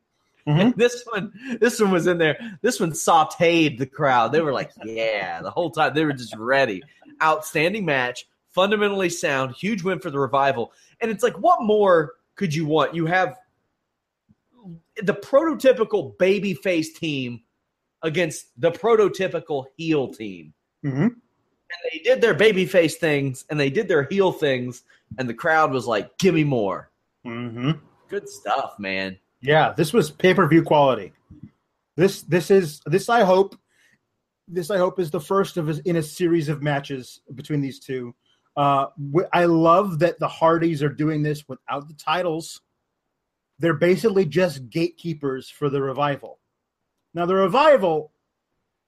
A: Mm-hmm. This one, this one was in there. This one sauteed the crowd. They were like, "Yeah!" The whole time they were just ready. Outstanding match, fundamentally sound, huge win for the revival. And it's like, what more could you want? You have the prototypical babyface team against the prototypical heel team.
B: Mm-hmm
A: and they did their baby face things and they did their heel things, and the crowd was like, "Give me more."
B: Mm-hmm.
A: Good stuff, man.
B: Yeah, this was pay per view quality. This this is this I hope this I hope is the first of in a series of matches between these two. Uh, I love that the Hardys are doing this without the titles. They're basically just gatekeepers for the revival. Now the revival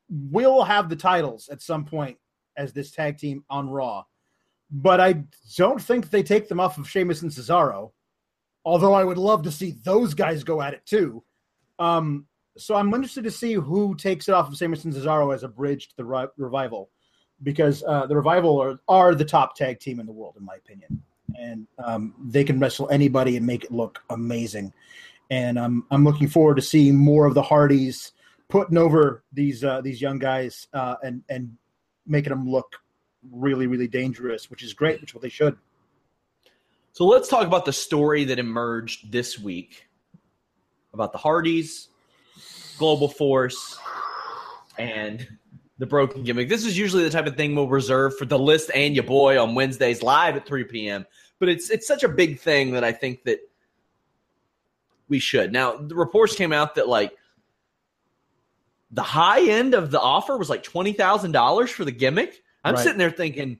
B: will have the titles at some point as this tag team on Raw. But I don't think they take them off of Sheamus and Cesaro. Although I would love to see those guys go at it too. Um, so I'm interested to see who takes it off of Sheamus and Cesaro as a bridge to the re- revival, because uh, the revival are, are the top tag team in the world, in my opinion, and um, they can wrestle anybody and make it look amazing. And I'm I'm looking forward to seeing more of the Hardys putting over these uh, these young guys uh, and and making them look really, really dangerous, which is great, which is what they should.
A: So let's talk about the story that emerged this week about the Hardys, Global Force, and the broken gimmick. This is usually the type of thing we'll reserve for the list and your boy on Wednesdays live at 3 p.m. But it's it's such a big thing that I think that we should. Now the reports came out that like the high end of the offer was like twenty thousand dollars for the gimmick. I'm right. sitting there thinking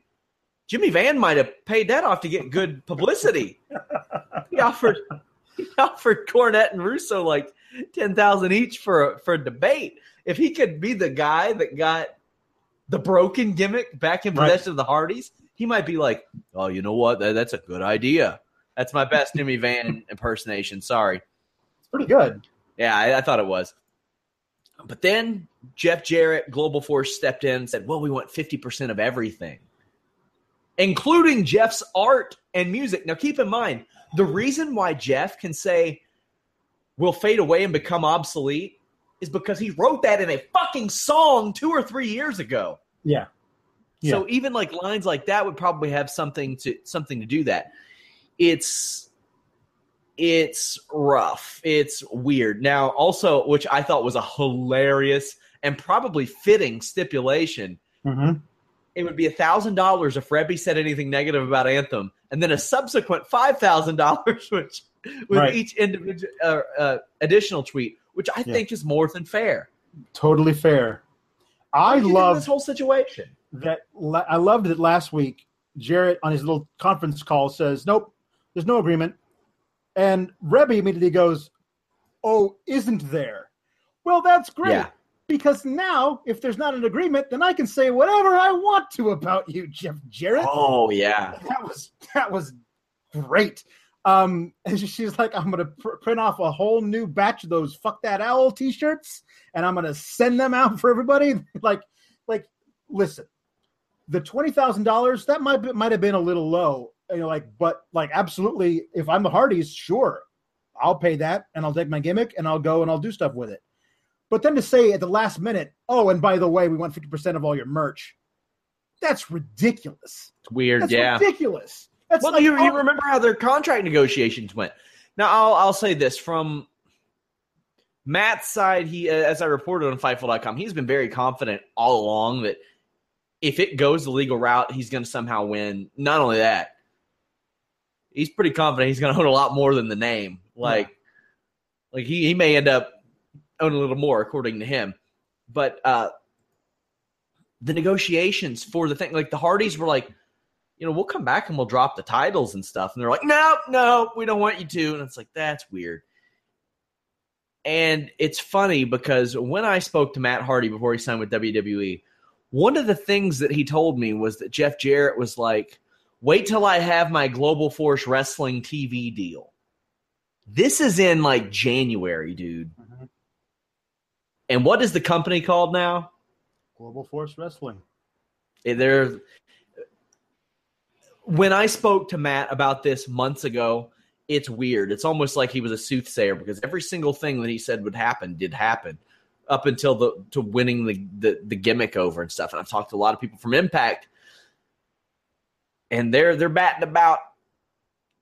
A: Jimmy Van might have paid that off to get good publicity. he offered he offered Cornette and Russo like ten thousand each for for debate. If he could be the guy that got the broken gimmick back in possession right. of the Hardys, he might be like, "Oh, you know what? That, that's a good idea." That's my best Jimmy Van impersonation. Sorry,
B: it's pretty good.
A: Yeah, I, I thought it was. But then Jeff Jarrett, Global Force, stepped in and said, well, we want 50% of everything, including Jeff's art and music. Now, keep in mind, the reason why Jeff can say will fade away and become obsolete is because he wrote that in a fucking song two or three years ago.
B: Yeah.
A: yeah. So even like lines like that would probably have something to something to do that. It's it's rough. It's weird. Now, also, which I thought was a hilarious and probably fitting stipulation.
B: Mm-hmm.
A: It would be a thousand dollars if Reby said anything negative about Anthem, and then a subsequent five thousand dollars, which with right. each individual uh, uh, additional tweet, which I yeah. think is more than fair.
B: Totally fair. I love
A: this whole situation.
B: That I loved that last week. Jarrett on his little conference call says, "Nope, there's no agreement. And Reby immediately goes, Oh, isn't there? Well, that's great. Yeah. because now if there's not an agreement, then I can say whatever I want to about you, Jeff Jarrett.
A: Oh yeah,
B: that was that was great. Um, and she's like, I'm gonna pr- print off a whole new batch of those "fuck that owl" T-shirts, and I'm gonna send them out for everybody. like, like, listen, the twenty thousand dollars that might be, might have been a little low, you know, like, but like, absolutely, if I'm the Hardys, sure, I'll pay that, and I'll take my gimmick, and I'll go and I'll do stuff with it. But then to say at the last minute, oh, and by the way, we want 50% of all your merch. That's ridiculous.
A: It's weird,
B: That's
A: yeah.
B: ridiculous. That's
A: well,
B: like,
A: you, you remember how their contract negotiations went. Now, I'll, I'll say this from Matt's side. He, uh, as I reported on Fightful.com, he's been very confident all along that if it goes the legal route, he's going to somehow win. Not only that, he's pretty confident he's going to own a lot more than the name. Like, like he, he may end up own a little more, according to him. But uh, the negotiations for the thing, like the Hardys were like, you know, we'll come back and we'll drop the titles and stuff. And they're like, no, no, we don't want you to. And it's like, that's weird. And it's funny because when I spoke to Matt Hardy before he signed with WWE, one of the things that he told me was that Jeff Jarrett was like, wait till I have my Global Force Wrestling TV deal. This is in like January, dude.
B: Mhm.
A: And what is the company called now?
B: Global Force Wrestling.
A: There. When I spoke to Matt about this months ago, it's weird. It's almost like he was a soothsayer because every single thing that he said would happen did happen up until the to winning the, the the gimmick over and stuff. And I've talked to a lot of people from Impact, and they're they're batting about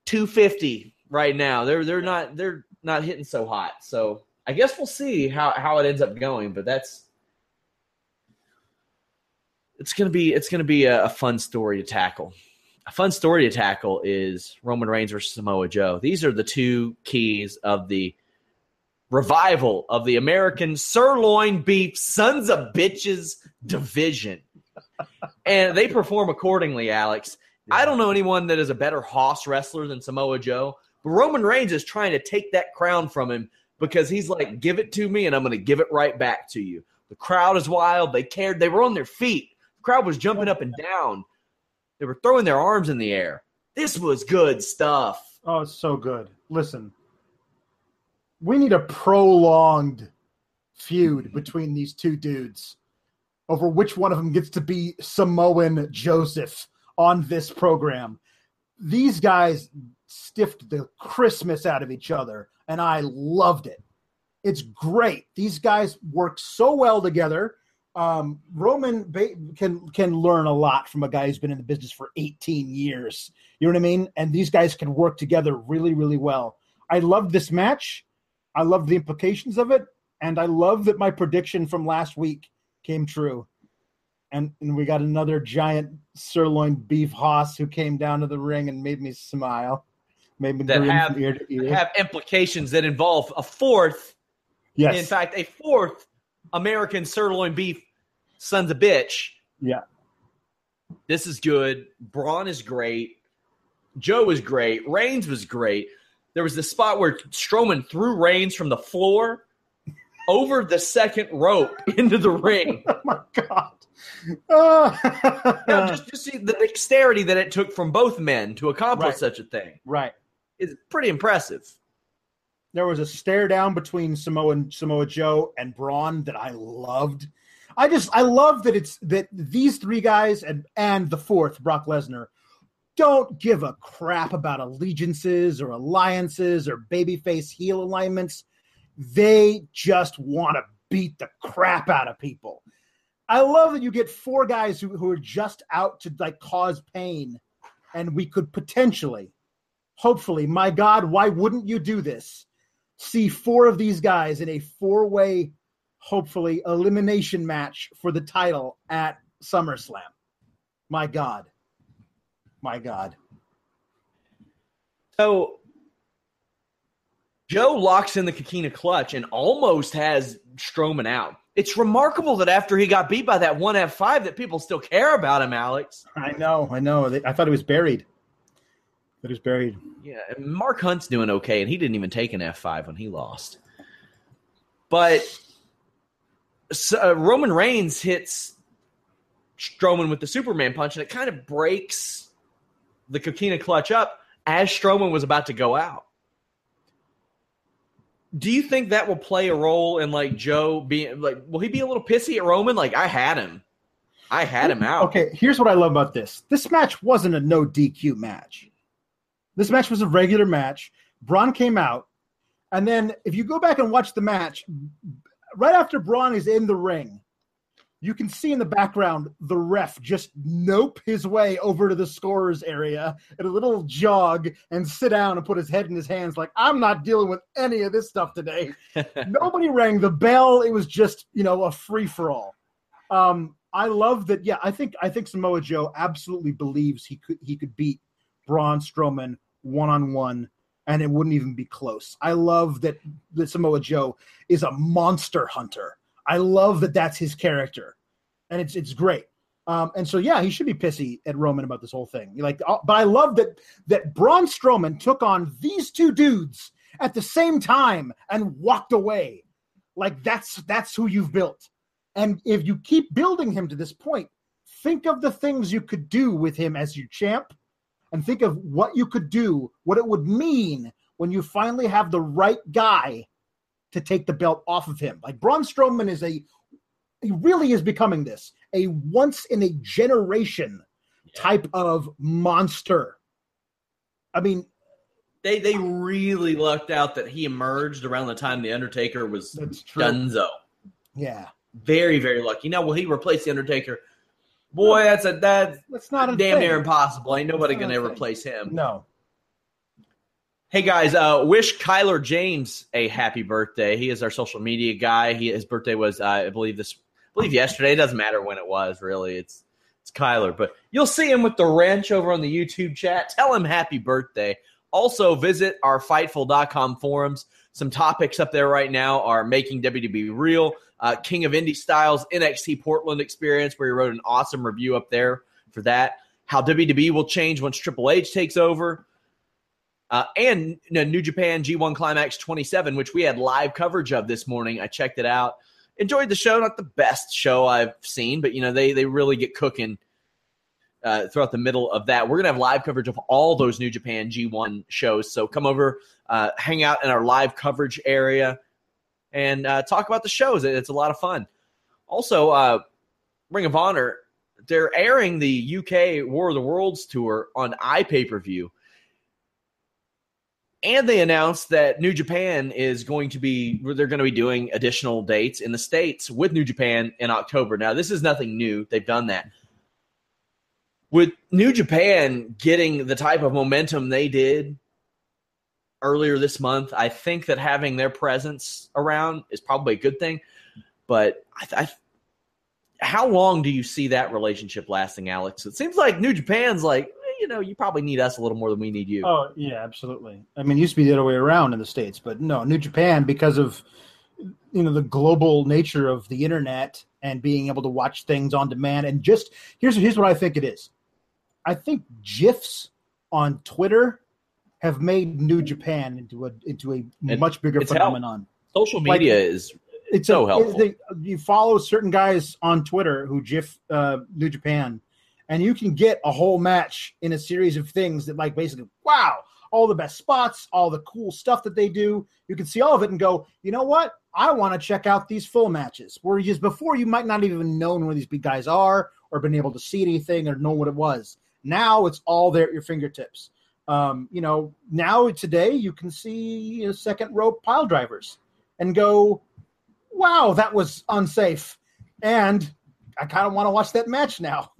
A: two fifty right now. They're they're not they're not hitting so hot. So I guess we'll see how how it ends up going. But that's it's gonna be it's gonna be a, a fun story to tackle. A fun story to tackle is Roman Reigns versus Samoa Joe. These are the two keys of the revival of the American sirloin beef sons of bitches division. and they perform accordingly, Alex. I don't know anyone that is a better hoss wrestler than Samoa Joe, but Roman Reigns is trying to take that crown from him because he's like, give it to me and I'm going to give it right back to you. The crowd is wild. They cared. They were on their feet. The crowd was jumping up and down. They were throwing their arms in the air. This was good stuff.
B: Oh, it's so good. Listen, we need a prolonged feud between these two dudes over which one of them gets to be Samoan Joseph on this program. These guys stiffed the Christmas out of each other, and I loved it. It's great. These guys work so well together. Um, Roman ba- can can learn a lot from a guy who's been in the business for 18 years. You know what I mean? And these guys can work together really, really well. I loved this match. I loved the implications of it, and I love that my prediction from last week came true. And, and we got another giant sirloin beef hoss who came down to the ring and made me smile, made me
A: That have,
B: ear to ear.
A: have implications that involve a fourth,
B: yes,
A: in fact, a fourth American sirloin beef sons of bitch.
B: yeah,
A: This is good. Braun is great. Joe was great. Reigns was great. There was this spot where Strowman threw Reigns from the floor over the second rope into the ring.
B: oh my god. Ah.
A: Now, just to see the dexterity that it took from both men to accomplish
B: Right.
A: such a thing
B: right.
A: is pretty impressive.
B: There was a stare down between Samoa and Samoa Joe and Braun that I loved. I just I love that it's that these three guys and and the fourth Brock Lesnar don't give a crap about allegiances or alliances or babyface heel alignments. They just want to beat the crap out of people. I love that you get four guys who, who are just out to like cause pain, and we could potentially, hopefully, my God, why wouldn't you do this? See four of these guys in a four way, hopefully, elimination match for the title at SummerSlam. My God. My God.
A: So Joe locks in the Coquina clutch and almost has Strowman out. It's remarkable that after he got beat by that one F5 that people still care about him, Alex.
B: I know, I know. I thought he was buried. That was buried.
A: Yeah, and Mark Hunt's doing okay, and he didn't even take an F5 when he lost. But so, uh, Roman Reigns hits Strowman with the Superman punch, and it kind of breaks the Coquina clutch up as Strowman was about to go out. Do you think that will play a role in like Joe being like, will he be a little pissy at Roman? Like, I had him. I had him out.
B: Okay, here's what I love about this. This match wasn't a no DQ match. This match was a regular match. Braun came out, and then if you go back and watch the match, right after Braun is in the ring, you can see in the background the ref just nope his way over to the scorer's area at a little jog and sit down and put his head in his hands like i'm not dealing with any of this stuff today. Nobody rang the bell. It was just you know a free-for-all. Um, i love that yeah i think i think samoa joe absolutely believes he could he could beat braun strowman one-on-one and it wouldn't even be close i love that that samoa joe is a monster hunter I love that that's his character, and it's it's great. Um, and so yeah, he should be pissy at Roman about this whole thing. Like, uh, but I love that that Braun Strowman took on these two dudes at the same time and walked away. Like that's that's who you've built. And if you keep building him to this point, think of the things you could do with him as your champ, and think of what you could do, what it would mean when you finally have the right guy to take the belt off of him. Like Braun Strowman is a he really is becoming this a once in a generation type of monster. I mean,
A: they they really lucked out that he emerged around the time the Undertaker was Dunzo.
B: Yeah,
A: very very lucky. Now will he replace the Undertaker? Boy, that's a that's, that's not damn near impossible. Ain't nobody gonna replace him.
B: No,
A: Hey guys, uh, wish Kyler James a happy birthday. He is our social media guy. He, his birthday was, uh, I believe this, I believe yesterday. It doesn't matter when it was, really. It's it's Kyler, but you'll see him with the wrench over on the YouTube chat. Tell him happy birthday. Also, visit our Fightful.com forums. Some topics up there right now are making WWE real, uh, King of Indie Styles, NXT Portland experience, where he wrote an awesome review up there for that. How WWE will change once Triple H takes over uh, and you know, New Japan G1 Climax 27, which we had live coverage of this morning. I checked it out. Enjoyed the show. Not the best show I've seen, but you know they they really get cooking uh, throughout the middle of that. We're gonna have live coverage of all those New Japan G1 shows. So come over, uh, hang out in our live coverage area, and uh, talk about the shows. It's a lot of fun. Also, uh, Ring of Honor, they're airing the UK War of the Worlds tour on iPay per view and they announced that New Japan is going to be they're going to be doing additional dates in the states with New Japan in October. Now, this is nothing new; they've done that. With New Japan getting the type of momentum they did earlier this month, I think that having their presence around is probably a good thing. But I, I how long do you see that relationship lasting, Alex? It seems like New Japan's like you know, you probably need us a little more than we need you.
B: Oh yeah, absolutely. I mean, it used to be the other way around in the states, but no, New Japan because of you know the global nature of the internet and being able to watch things on demand and just here's here's what I think it is. I think gifs on Twitter have made New Japan into a into a and much bigger phenomenon.
A: Helped. Social media like, is it's so a, helpful. They,
B: you follow certain guys on Twitter who gif uh, New Japan, and you can get a whole match in a series of things that like basically wow all the best spots all the cool stuff that they do you can see all of it and go you know what i want to check out these full matches where just before you might not even known where these big guys are or been able to see anything or know what it was now it's all there at your fingertips um, you know now today you can see you know, second rope pile drivers and go wow that was unsafe and I kind of want to watch that match now.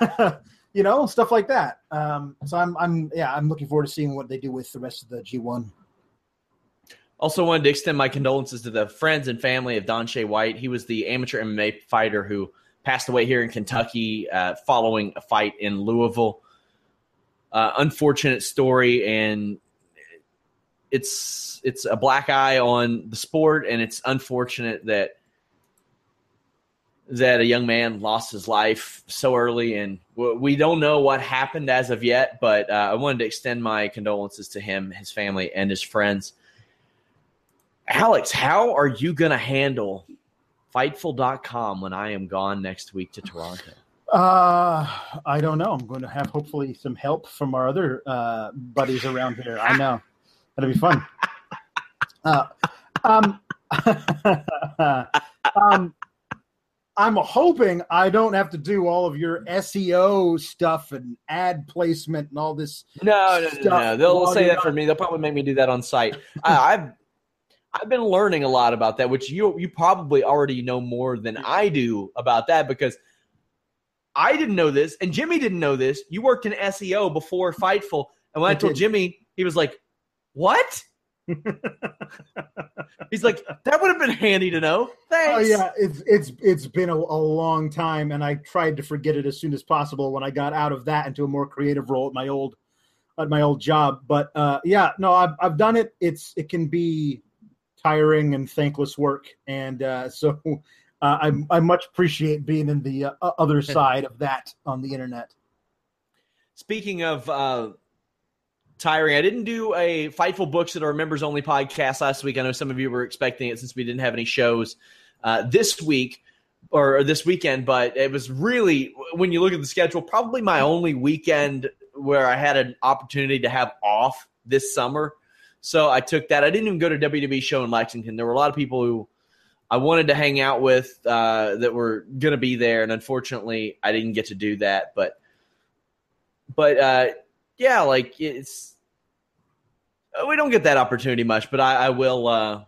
B: you know, stuff like that. Um, so I'm, I'm, yeah, I'm looking forward to seeing what they do with the rest of the G1.
A: Also, wanted to extend my condolences to the friends and family of Donshay White. He was the amateur MMA fighter who passed away here in Kentucky uh, following a fight in Louisville. Uh, unfortunate story, and it's it's a black eye on the sport, and it's unfortunate that that a young man lost his life so early, and we don't know what happened as of yet. But uh, I wanted to extend my condolences to him, his family, and his friends. Alex, how are you going to handle Fightful.com when I am gone next week to Toronto?
B: Uh, I don't know. I'm going to have hopefully some help from our other uh, buddies around here. I know that'll be fun. Uh, um, um, I'm hoping I don't have to do all of your SEO stuff and ad placement and all this.
A: No, no, no, no. They'll say that for me. They'll probably make me do that on site. I, I've I've been learning a lot about that, which you you probably already know more than I do about that because I didn't know this, and Jimmy didn't know this. You worked in SEO before Fightful, and when I, I told Jimmy, he was like, "What?" He's like, that would have been handy to know. Thanks.
B: Oh yeah, it's it's it's been a, a, long time, and I tried to forget it as soon as possible when I got out of that into a more creative role at my old at my old job. But uh, yeah, no, I've I've done it. It's it can be tiring and thankless work, and uh, so uh, I I much appreciate being in the uh, other side of that on the internet.
A: Speaking of uh, tiring. I didn't do a Fightful Books that are members only podcast last week. I know some of you were expecting it since we didn't have any shows uh, this week or this weekend, but it was really, when you look at the schedule, probably my only weekend where I had an opportunity to have off this summer. So I took that. I didn't even go to WWE show in Lexington. There were a lot of people who I wanted to hang out with uh, that were going to be there, and unfortunately, I didn't get to do that. But, but uh, yeah, like it's uh, we don't get that opportunity much, but I, I will. Uh,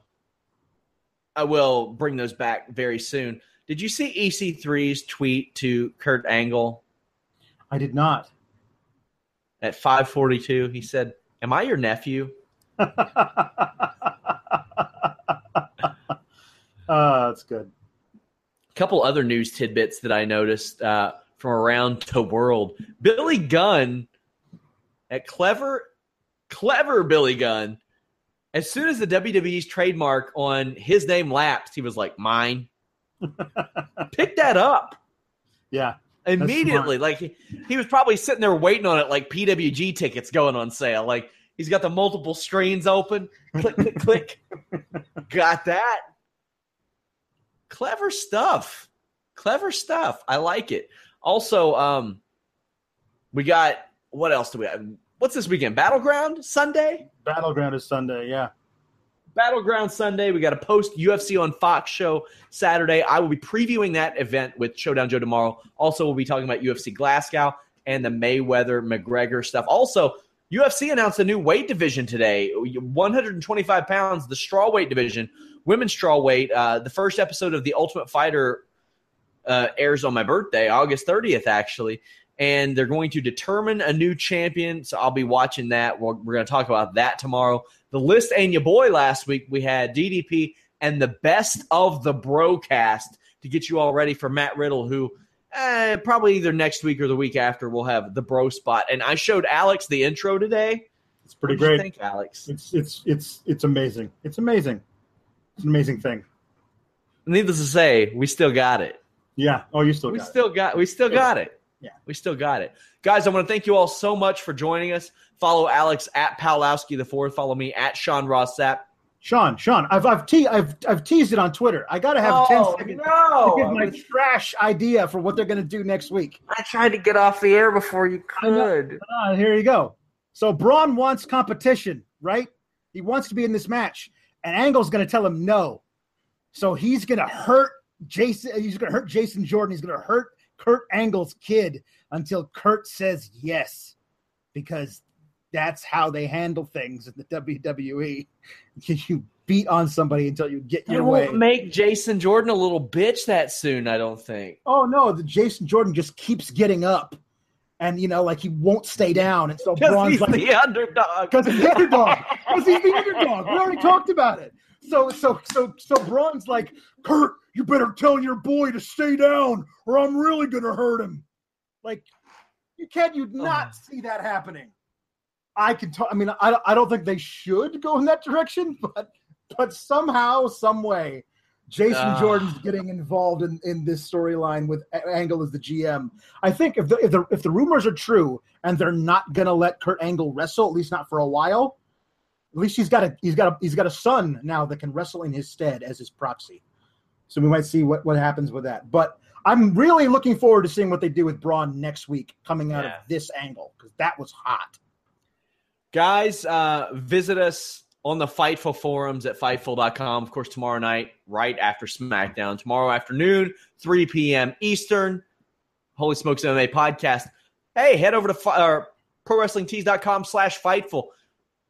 A: I will bring those back very soon. Did you see EC3's tweet to Kurt Angle?
B: I did not.
A: At 5:42, he said, "Am I your nephew?"
B: uh, that's good.
A: A couple other news tidbits that I noticed uh, from around the world. Billy Gunn at Clever clever Billy Gunn. As soon as the WWE's trademark on his name lapsed, he was like, "Mine." Pick that up.
B: Yeah,
A: immediately. Like he, he was probably sitting there waiting on it, like PWG tickets going on sale. Like he's got the multiple screens open. Click, click, click. Got that. Clever stuff. Clever stuff. I like it. Also, um, we got what else do we have? what's this weekend? Battleground Sunday?
B: Battleground is Sunday, yeah.
A: Battleground Sunday. We got a post UFC on Fox show Saturday. I will be previewing that event with Showdown Joe tomorrow. Also, we'll be talking about UFC Glasgow and the Mayweather McGregor stuff. Also, UFC announced a new weight division today 125 pounds, the straw weight division, women's strawweight. Uh, the first episode of The Ultimate Fighter uh, airs on my birthday, August 30th, actually and they're going to determine a new champion. So I'll be watching that. We're, we're going to talk about that tomorrow. The list and your boy last week, we had DDP and the best of the broadcast to get you all ready for Matt Riddle, who eh, probably either next week or the week after we'll have the bro spot. And I showed Alex the intro today.
B: It's pretty great.
A: think, Alex?
B: It's it's it's it's amazing. It's amazing. It's an amazing thing.
A: Needless to say, we still got it.
B: Yeah. Oh, you still
A: we
B: got
A: still
B: it.
A: got we still got it.
B: Yeah.
A: We still got it. Guys, I want to thank you all so much for joining us. Follow Alex at Palowski the fourth. Follow me at Sean Ross Sapp.
B: Sean, Sean, I've I've, te- I've I've teased it on Twitter. I got to have
A: oh,
B: 10 seconds
A: no.
B: to give my trash idea for what they're going to do next week.
A: I tried to get off the air before you could.
B: Uh, here you go. So Braun wants competition, right? He wants to be in this match, and Angle's going to tell him no. So he's going to hurt Jason. He's going to hurt Jason Jordan. He's going to hurt Kurt Angle's kid until Kurt says yes, because that's how they handle things in the WWE. You beat on somebody until you get your
A: it
B: way.
A: Won't make Jason Jordan a little bitch that soon. I don't think.
B: Oh no, the Jason Jordan just keeps getting up, and you know, like he won't stay down, and so Braun's
A: he's
B: like
A: the underdog.
B: Because he's the underdog. Because he's the underdog. We already talked about it. So so so so Braun's like, Kurt, you better tell your boy to stay down, or I'm really gonna hurt him. Like, you can't you not oh. see that happening? I can. I mean, I, I don't think they should go in that direction, but but somehow, some way, Jason uh. Jordan's getting involved in, in this storyline with Angle as the GM. I think if the, if the if the rumors are true and they're not gonna let Kurt Angle wrestle, at least not for a while, at least he's got a he's got a he's got a son now that can wrestle in his stead as his proxy.
D: So we might see what, what happens with that. But I'm really looking forward to seeing what they do with Braun next week coming out
A: Yeah.
D: of this angle because that was hot.
A: Guys, uh, visit us on the Fightful forums at Fightful.com. Of course, tomorrow night, right after SmackDown. Tomorrow afternoon, 3 p.m. Eastern. Holy Smokes MMA podcast. Hey, head over to uh, ProWrestlingTees.com slash Fightful.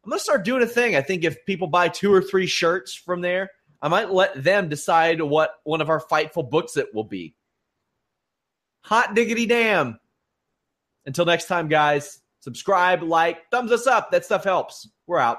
A: I'm going to start doing a thing. I think if people buy two or three shirts from there, I might let them decide what one of our Fightful books it will be. Hot diggity damn. Until next time, guys, subscribe, like, thumbs us up. That stuff helps. We're out.